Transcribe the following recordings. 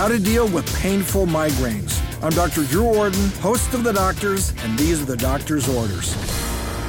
How to deal with painful migraines. I'm Dr. Drew Ordon, host of The Doctors, and these are the doctor's orders.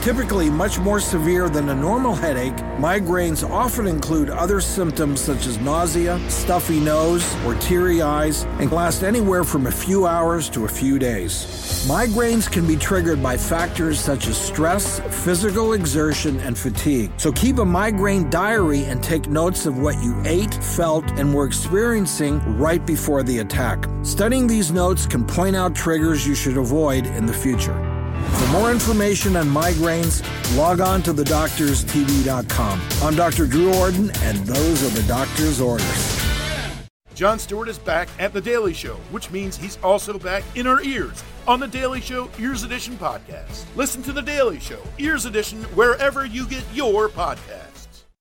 Typically much more severe than a normal headache, migraines often include other symptoms such as nausea, stuffy nose, or teary eyes, and last anywhere from a few hours to a few days. Migraines can be triggered by factors such as stress, physical exertion, and fatigue. So keep a migraine diary and take notes of what you ate, felt, and were experiencing right before the attack. Studying these notes can point out triggers you should avoid in the future. More information on migraines, log on to thedoctorstv.com. I'm Dr. Drew Ordon, and those are the doctor's orders. Jon Stewart is back at The Daily Show, which means he's also back in our ears on The Daily Show Ears Edition podcast. Listen to The Daily Show Ears Edition wherever you get your podcast.